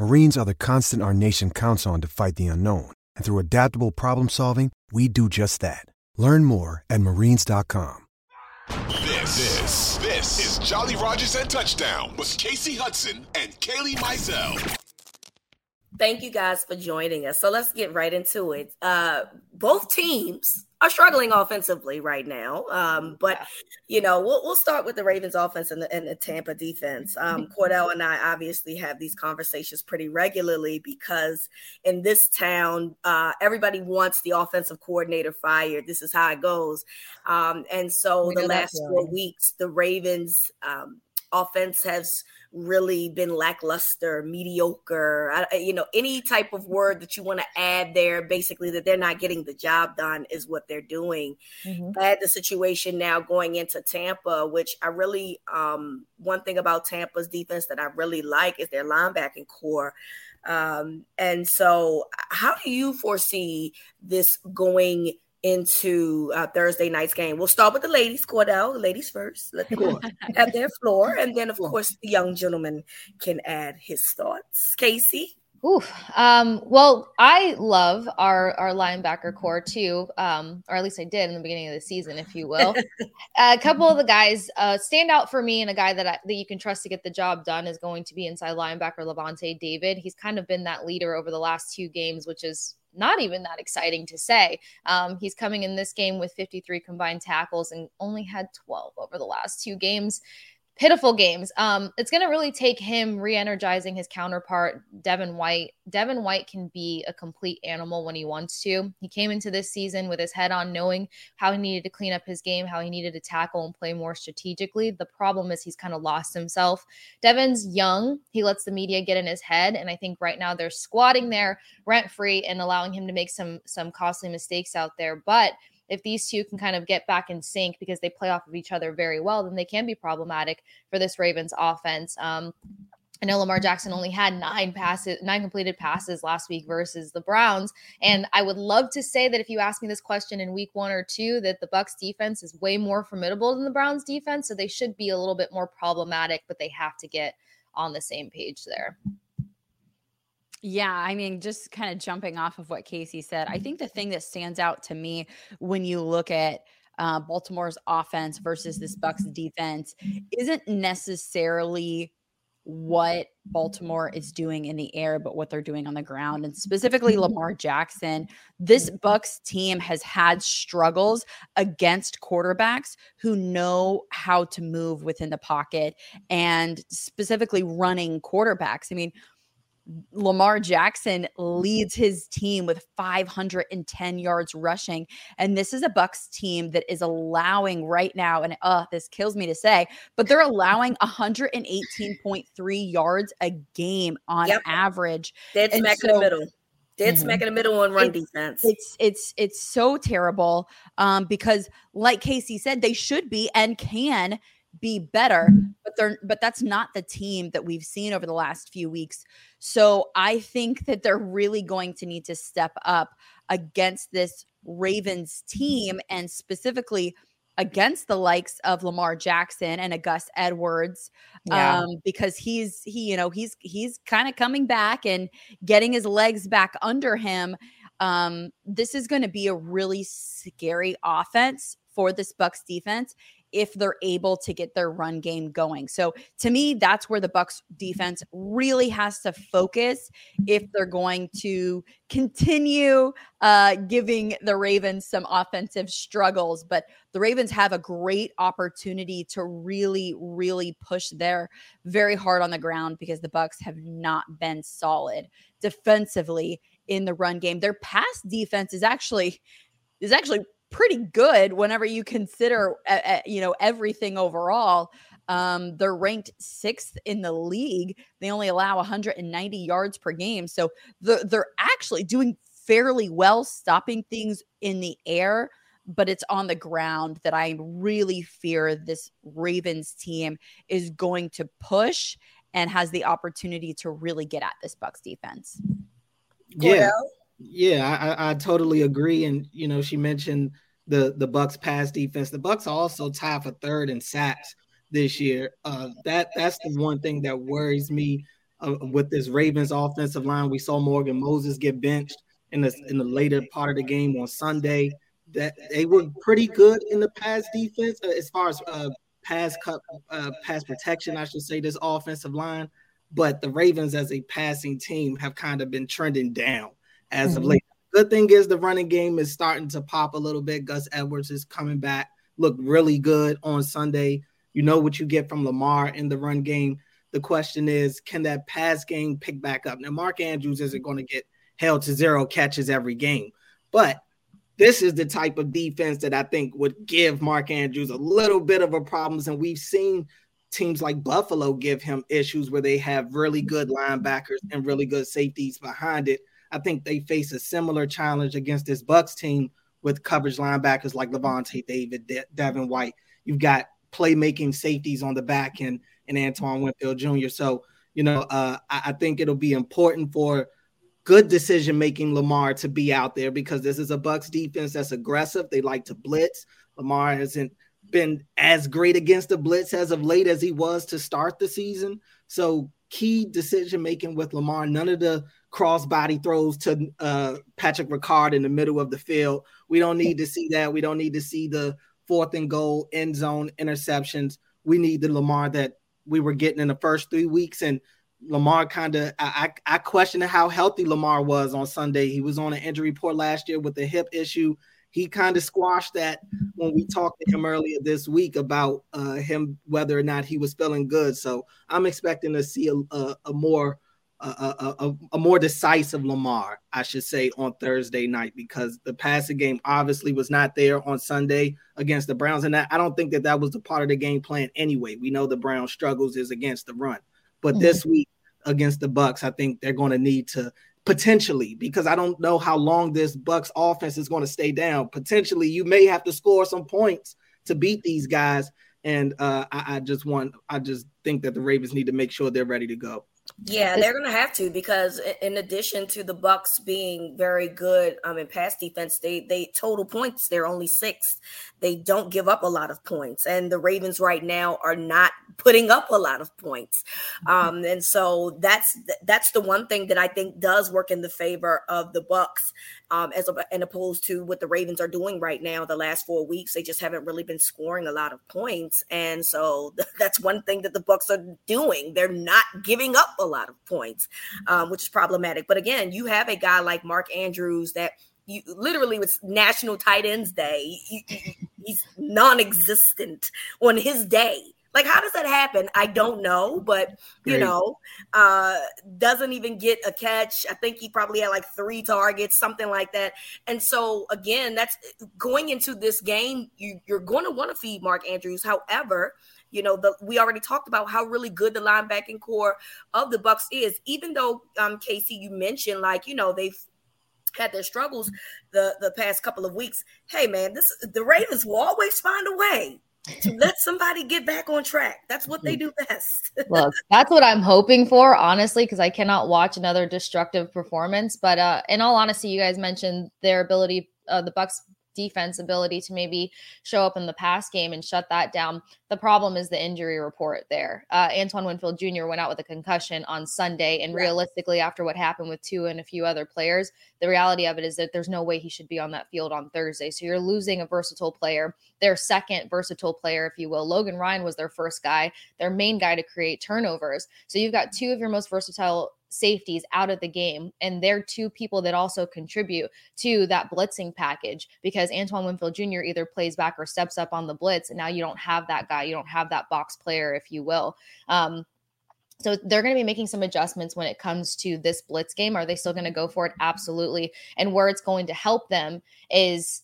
Marines are the constant our nation counts on to fight the unknown. And through adaptable problem solving, we do just that. Learn more at marines.com. This, this, this is Jolly Rogers and Touchdown with Casey Hudson and Kaylee Mizell. Thank you guys for joining us. So let's get right into it. Uh, both teams are struggling offensively right now. Um, but you know, we'll, we'll start with the Ravens offense and the, and the Tampa defense. Um, Cordell and I obviously have these conversations pretty regularly because in this town, uh, everybody wants the offensive coordinator fired. This is how it goes. Um, and so the last four weeks, the Ravens um, offense has really been lackluster, mediocre, I, you know, any type of word that you want to add there, basically that they're not getting the job done is what they're doing. Mm-hmm. I had the situation now going into Tampa, which I really, um, one thing about Tampa's defense that I really like is their linebacking corps. Um, and so, how do you foresee this going? Into uh, Thursday night's game. We'll start with the ladies, Cordell, the ladies first. Let them have their floor. And then, of course, the young gentleman can add his thoughts. Casey? Oof. Um, well, I love our our linebacker corps too, um, or at least I did in the beginning of the season, if you will. a couple of the guys uh, stand out for me, and a guy that I, that you can trust to get the job done is going to be inside linebacker Lavonte David. He's kind of been that leader over the last two games, which is not even that exciting to say. Um, he's coming in this game with 53 combined tackles and only had 12 over the last two games pitiful games. Um, it's going to really take him re-energizing his counterpart, Devin White. Devin White can be a complete animal when he wants to. He came into this season with his head on, knowing how he needed to clean up his game, how he needed to tackle and play more strategically. The problem is he's kind of lost himself. Devin's young. He lets the media get in his head, and I think right now they're squatting there rent free and allowing him to make some some costly mistakes out there. But if these two can kind of get back in sync because they play off of each other very well, then they can be problematic for this Ravens offense. Um, I know Lamar Jackson only had nine passes, nine completed passes last week versus the Browns. And I would love to say that if you ask me this question in week one or two, that the Bucks defense is way more formidable than the Browns defense. So they should be a little bit more problematic, but they have to get on the same page there. Yeah, I mean, just kind of jumping off of what Casey said, I think the thing that stands out to me when you look at uh, Baltimore's offense versus this Bucks defense isn't necessarily what Baltimore is doing in the air, but what they're doing on the ground, and specifically Lamar Jackson. This Bucks team has had struggles against quarterbacks who know how to move within the pocket and specifically running quarterbacks. I mean, Lamar Jackson leads his team with 510 yards rushing. And this is a Bucks team that is allowing right now, and uh, this kills me to say, but they're allowing 118.3 yards a game on yep. average. Dead smack so, in the middle. Dead mm-hmm. smack in the middle on run it's, defense. It's it's it's so terrible um, because, like Casey said, they should be and can be better but they're but that's not the team that we've seen over the last few weeks. So i think that they're really going to need to step up against this ravens team and specifically against the likes of Lamar Jackson and Gus Edwards yeah. um, because he's he you know he's he's kind of coming back and getting his legs back under him. Um, this is going to be a really scary offense for this Bucks defense if they're able to get their run game going. So to me, that's where the Bucks defense really has to focus if they're going to continue uh, giving the Ravens some offensive struggles. But the Ravens have a great opportunity to really, really push there very hard on the ground because the Bucks have not been solid defensively in the run game. Their pass defense is actually is actually pretty good whenever you consider uh, uh, you know everything overall. Um, they're ranked sixth in the league. They only allow 190 yards per game, so the, they're actually doing fairly well stopping things in the air. But it's on the ground that I really fear this Ravens team is going to push and has the opportunity to really get at this Bucks defense. Yeah. Yeah, I, I totally agree. And you know, she mentioned the the Bucks pass defense. The Bucks are also tied for third in sacks this year. Uh, that that's the one thing that worries me uh, with this Ravens offensive line. We saw Morgan Moses get benched in the in the later part of the game on Sunday. That they were pretty good in the pass defense uh, as far as uh, pass cut uh, pass protection. I should say this offensive line, but the Ravens as a passing team have kind of been trending down as mm-hmm. of late. Good thing is the running game is starting to pop a little bit. Gus Edwards is coming back, looked really good on Sunday. You know what you get from Lamar in the run game. The question is, can that pass game pick back up? Now, Mark Andrews isn't going to get held to zero catches every game, but this is the type of defense that I think would give Mark Andrews a little bit of a problems. And we've seen teams like Buffalo give him issues where they have really good linebackers and really good safeties behind it. I think they face a similar challenge against this Bucks team with coverage linebackers like Lavonte David, De- Devin White. You've got playmaking safeties on the back end and Antoine Winfield Jr. So, you know, uh, I, I think it'll be important for good decision making Lamar to be out there because this is a Bucks defense that's aggressive. They like to blitz. Lamar hasn't been as great against the blitz as of late as he was to start the season. So key decision making with Lamar. None of the crossbody throws to uh, Patrick Ricard in the middle of the field. We don't need to see that. We don't need to see the fourth and goal end zone interceptions. We need the Lamar that we were getting in the first three weeks. And Lamar kind of, I, I, I question how healthy Lamar was on Sunday. He was on an injury report last year with a hip issue he kind of squashed that when we talked to him earlier this week about uh, him whether or not he was feeling good. So I'm expecting to see a, a, a more a, a, a, more decisive Lamar, I should say, on Thursday night because the passing game obviously was not there on Sunday against the Browns, and I don't think that that was a part of the game plan anyway. We know the Browns' struggles is against the run, but mm-hmm. this week against the Bucks, I think they're going to need to potentially because I don't know how long this Bucks offense is going to stay down. Potentially, you may have to score some points to beat these guys. And uh, I, I just want, I just think that the Ravens need to make sure they're ready to go. Yeah, they're going to have to because in addition to the Bucks being very good um, in pass defense, they they total points they're only sixth. They don't give up a lot of points, and the Ravens right now are not putting up a lot of points. Um, and so that's that's the one thing that I think does work in the favor of the Bucks, um, as and opposed to what the Ravens are doing right now. The last four weeks, they just haven't really been scoring a lot of points, and so that's one thing that the Bucks are doing. They're not giving up a lot of points, um, which is problematic. But again, you have a guy like Mark Andrews that you literally was National Tight Ends Day. He, he, he's non-existent on his day. Like, how does that happen? I don't know, but you Great. know, uh, doesn't even get a catch. I think he probably had like three targets, something like that. And so, again, that's going into this game. You, you're going to want to feed Mark Andrews. However, you know, the we already talked about how really good the linebacking corps of the Bucks is. Even though um Casey, you mentioned like, you know, they've had their struggles the the past couple of weeks. Hey man, this the Ravens will always find a way to let somebody get back on track. That's what they do best. Look, that's what I'm hoping for, honestly, because I cannot watch another destructive performance. But uh, in all honesty, you guys mentioned their ability, uh, the Bucks defense ability to maybe show up in the pass game and shut that down. The problem is the injury report there. Uh, Antoine Winfield Jr. went out with a concussion on Sunday, and realistically, after what happened with Tua and a few other players, the reality of it is that there's no way he should be on that field on Thursday. So you're losing a versatile player, their second versatile player, if you will. Logan Ryan was their first guy, their main guy to create turnovers. So you've got two of your most versatile safeties out of the game. And they're two people that also contribute to that blitzing package because Antoine Winfield Jr. either plays back or steps up on the blitz. And now you don't have that guy. You don't have that box player, if you will. Um, so they're going to be making some adjustments when it comes to this blitz game. Are they still going to go for it? Absolutely. And where it's going to help them is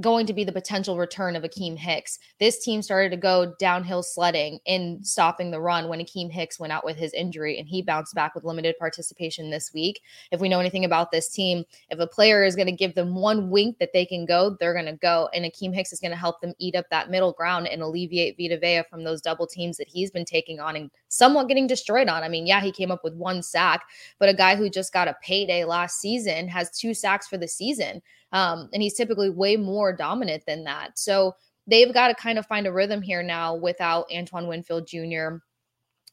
going to be the potential return of Akiem Hicks. This team started to go downhill sledding in stopping the run when Akiem Hicks went out with his injury and he bounced back with limited participation this week. If we know anything about this team, if a player is going to give them one wink that they can go, they're going to go. And Akiem Hicks is going to help them eat up that middle ground and alleviate Vita Vea from those double teams that he's been taking on and somewhat getting destroyed on. I mean, yeah, he came up with one sack, but a guy who just got a payday last season has two sacks for the season. Um, and he's typically way more dominant than that. So they've got to kind of find a rhythm here now without Antoine Winfield Jr.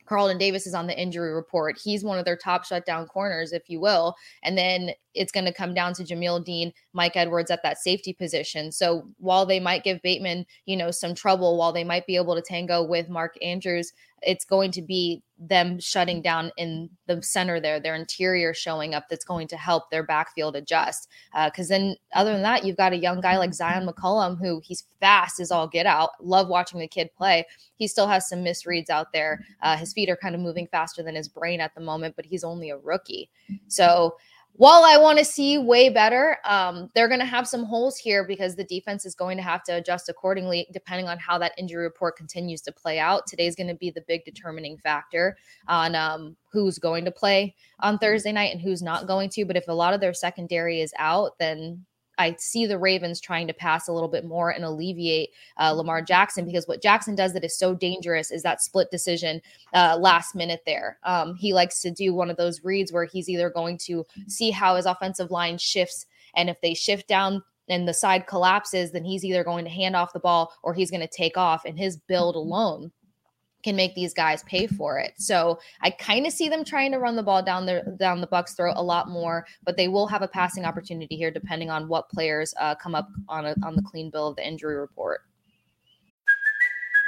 Carlton Davis is on the injury report. He's one of their top shutdown corners, if you will. And then it's going to come down to Jamel Dean, Mike Edwards at that safety position. So while they might give Bateman, you know, some trouble, while they might be able to tango with Mark Andrews, it's going to be them shutting down in the center there, their interior showing up that's going to help their backfield adjust. Because uh, then, other than that, you've got a young guy like Zyon McCollum who he's fast as all get out. Love watching the kid play. He still has some misreads out there. Uh, his feet are kind of moving faster than his brain at the moment, but he's only a rookie. So, while I want to see way better, um, they're going to have some holes here because the defense is going to have to adjust accordingly depending on how that injury report continues to play out. Today's going to be the big determining factor on um, who's going to play on Thursday night and who's not going to. But if a lot of their secondary is out, then I see the Ravens trying to pass a little bit more and alleviate uh, Lamar Jackson because what Jackson does that is so dangerous is that split decision uh, last minute there. Um, he likes to do one of those reads where he's either going to see how his offensive line shifts, and if they shift down and the side collapses, then he's either going to hand off the ball or he's going to take off. And his build alone can make these guys pay for it. So I kind of see them trying to run the ball down the down the Bucks' throat a lot more, but they will have a passing opportunity here depending on what players uh, come up on a, on the clean bill of the injury report.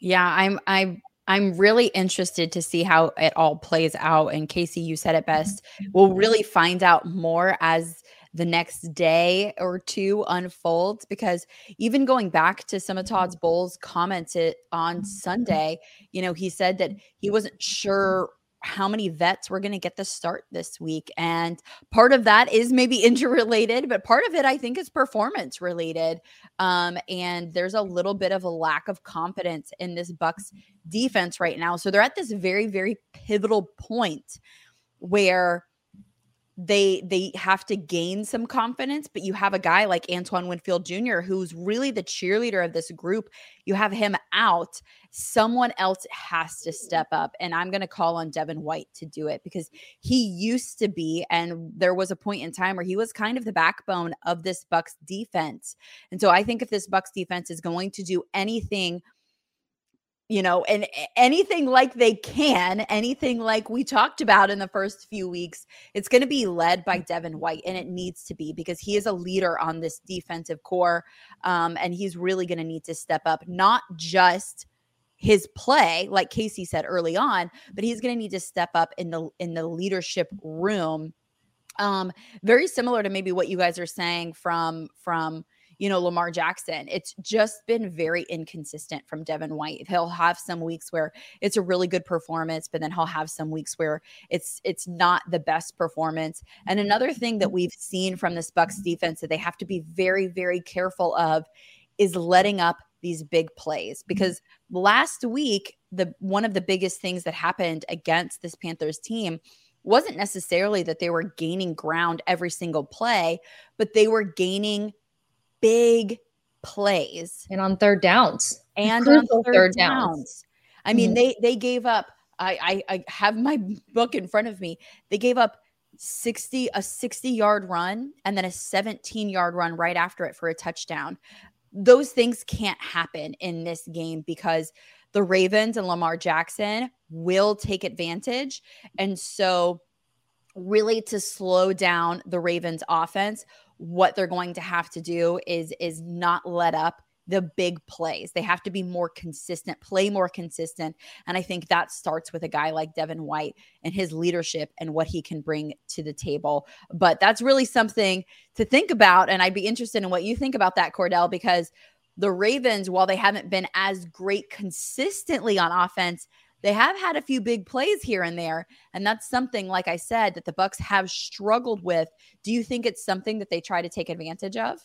Yeah, I'm I'm I'm really interested to see how it all plays out. And Casey, you said it mm-hmm. best. We'll really find out more as the next day or two unfolds because even going back to some of Todd's mm-hmm. Bowles comments it on mm-hmm. Sunday, you know, he said that he wasn't sure how many vets we're going to get the start this week. And part of that is maybe interrelated, but part of it I think is performance related. Um, and there's a little bit of a lack of confidence in this Bucks defense right now. So they're at this very, very pivotal point where they they have to gain some confidence but you have a guy like Antoine Winfield Jr who's really the cheerleader of this group. You have him out. Someone else has to step up and I'm going to call on Devin White to do it because he used to be and there was a point in time where he was kind of the backbone of this Bucks defense. And so I think if this Bucks defense is going to do anything you know, and anything like they can, anything like we talked about in the first few weeks, it's going to be led by Devin White, and it needs to be because he is a leader on this defensive corps, um, and he's really going to need to step up, not just his play, like Casey said early on, but he's going to need to step up in the in the leadership room. Um, very similar to maybe what you guys are saying from from you know, Lamar Jackson. It's just been very inconsistent from Devin White. He'll have some weeks where it's a really good performance, but then he'll have some weeks where it's it's not the best performance. And another thing that we've seen from this Bucks defense that they have to be very very careful of is letting up these big plays mm-hmm. because last week the one of the biggest things that happened against this Panthers team wasn't necessarily that they were gaining ground every single play, but they were gaining big plays and on third downs and on third, third downs. downs. I mean, mm-hmm. they they gave up. I, I I have my book in front of me. They gave up 60 a 60 yard run and then a 17 yard run right after it for a touchdown. Those things can't happen in this game because the Ravens and Lamar Jackson will take advantage. And so really to slow down the Ravens offense what they're going to have to do is is not let up the big plays. They have to be more consistent, play more consistent. And I think that starts with a guy like Devin White and his leadership and what he can bring to the table. But that's really something to think about. And I'd be interested in what you think about that, Cordell, because the Ravens, while they haven't been as great consistently on offense, they have had a few big plays here and there and that's something like i said that the bucks have struggled with do you think it's something that they try to take advantage of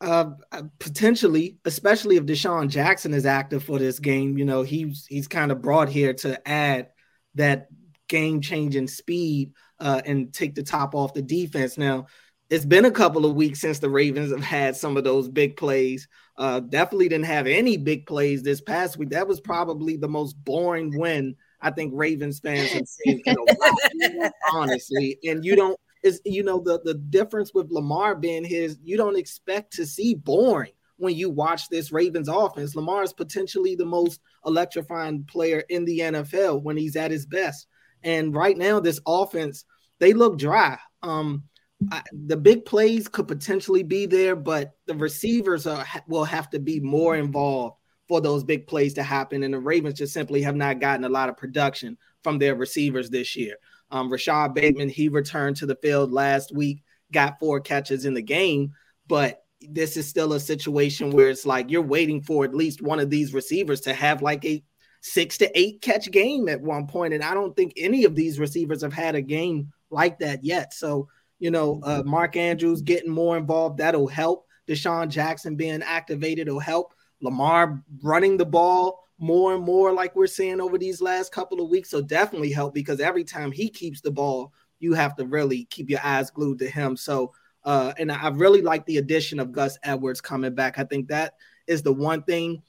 uh, potentially, especially if DeSean Jackson is active for this game. You know, he's he's kind of brought here to add that game changing speed uh, and take the top off the defense. Now, it's been a couple of weeks since the Ravens have had some of those big plays. Uh, definitely didn't have any big plays this past week. That was probably the most boring win I think Ravens fans have seen in a while, honestly. And you don't is you know the the difference with Lamar being his, you don't expect to see boring when you watch this Ravens offense. Lamar is potentially the most electrifying player in the NFL when he's at his best. And right now, this offense, they look dry. Um, I, the big plays could potentially be there, but the receivers are, will have to be more involved for those big plays to happen. And the Ravens just simply have not gotten a lot of production from their receivers this year. Um, Rashod Bateman, he returned to the field last week, got four catches in the game, but this is still a situation where it's like you're waiting for at least one of these receivers to have like a six to eight catch game at one point. And I don't think any of these receivers have had a game like that yet. So you know, uh, Mark Andrews getting more involved, that'll help. DeSean Jackson being activated will help. Lamar running the ball more and more, like we're seeing over these last couple of weeks. So definitely help because every time he keeps the ball, you have to really keep your eyes glued to him. So, uh, and I really like the addition of Gus Edwards coming back. I think that is the one thing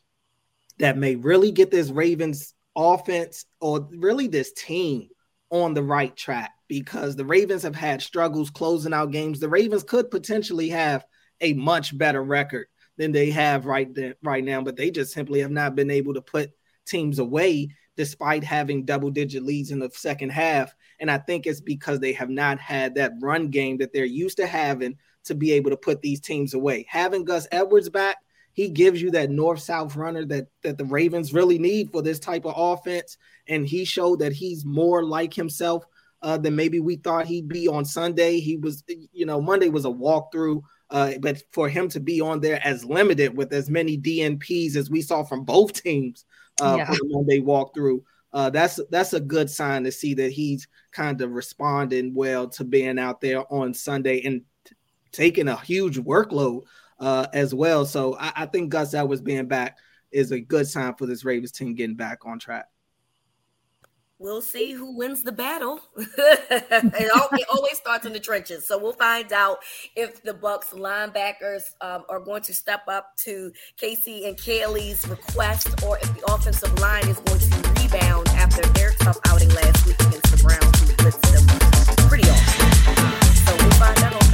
that may really get this Ravens offense or really this team on the right track because the Ravens have had struggles closing out games. The Ravens could potentially have a much better record than they have right then, right now, but they just simply have not been able to put teams away despite having double digit leads in the second half. And I think it's because they have not had that run game that they're used to having to be able to put these teams away. Having Gus Edwards back, he gives you that north south runner that that the Ravens really need for this type of offense. And he showed that he's more like himself uh, than maybe we thought he'd be on Sunday. He was, you know, Monday was a walkthrough, uh, but for him to be on there as limited with as many DNPs as we saw from both teams uh, yeah. for the Monday walkthrough, uh, that's that's a good sign to see that he's kind of responding well to being out there on Sunday and t- taking a huge workload uh, as well. So I, I think Gus Edwards being back is a good sign for this Ravens team getting back on track We'll see who wins the battle. it always starts in the trenches, so we'll find out if the Bucks linebackers um, are going to step up to Casey and Kaylee's request, or if the offensive line is going to rebound after their tough outing last week against the Browns, who blitzed them pretty often. So we'll find out.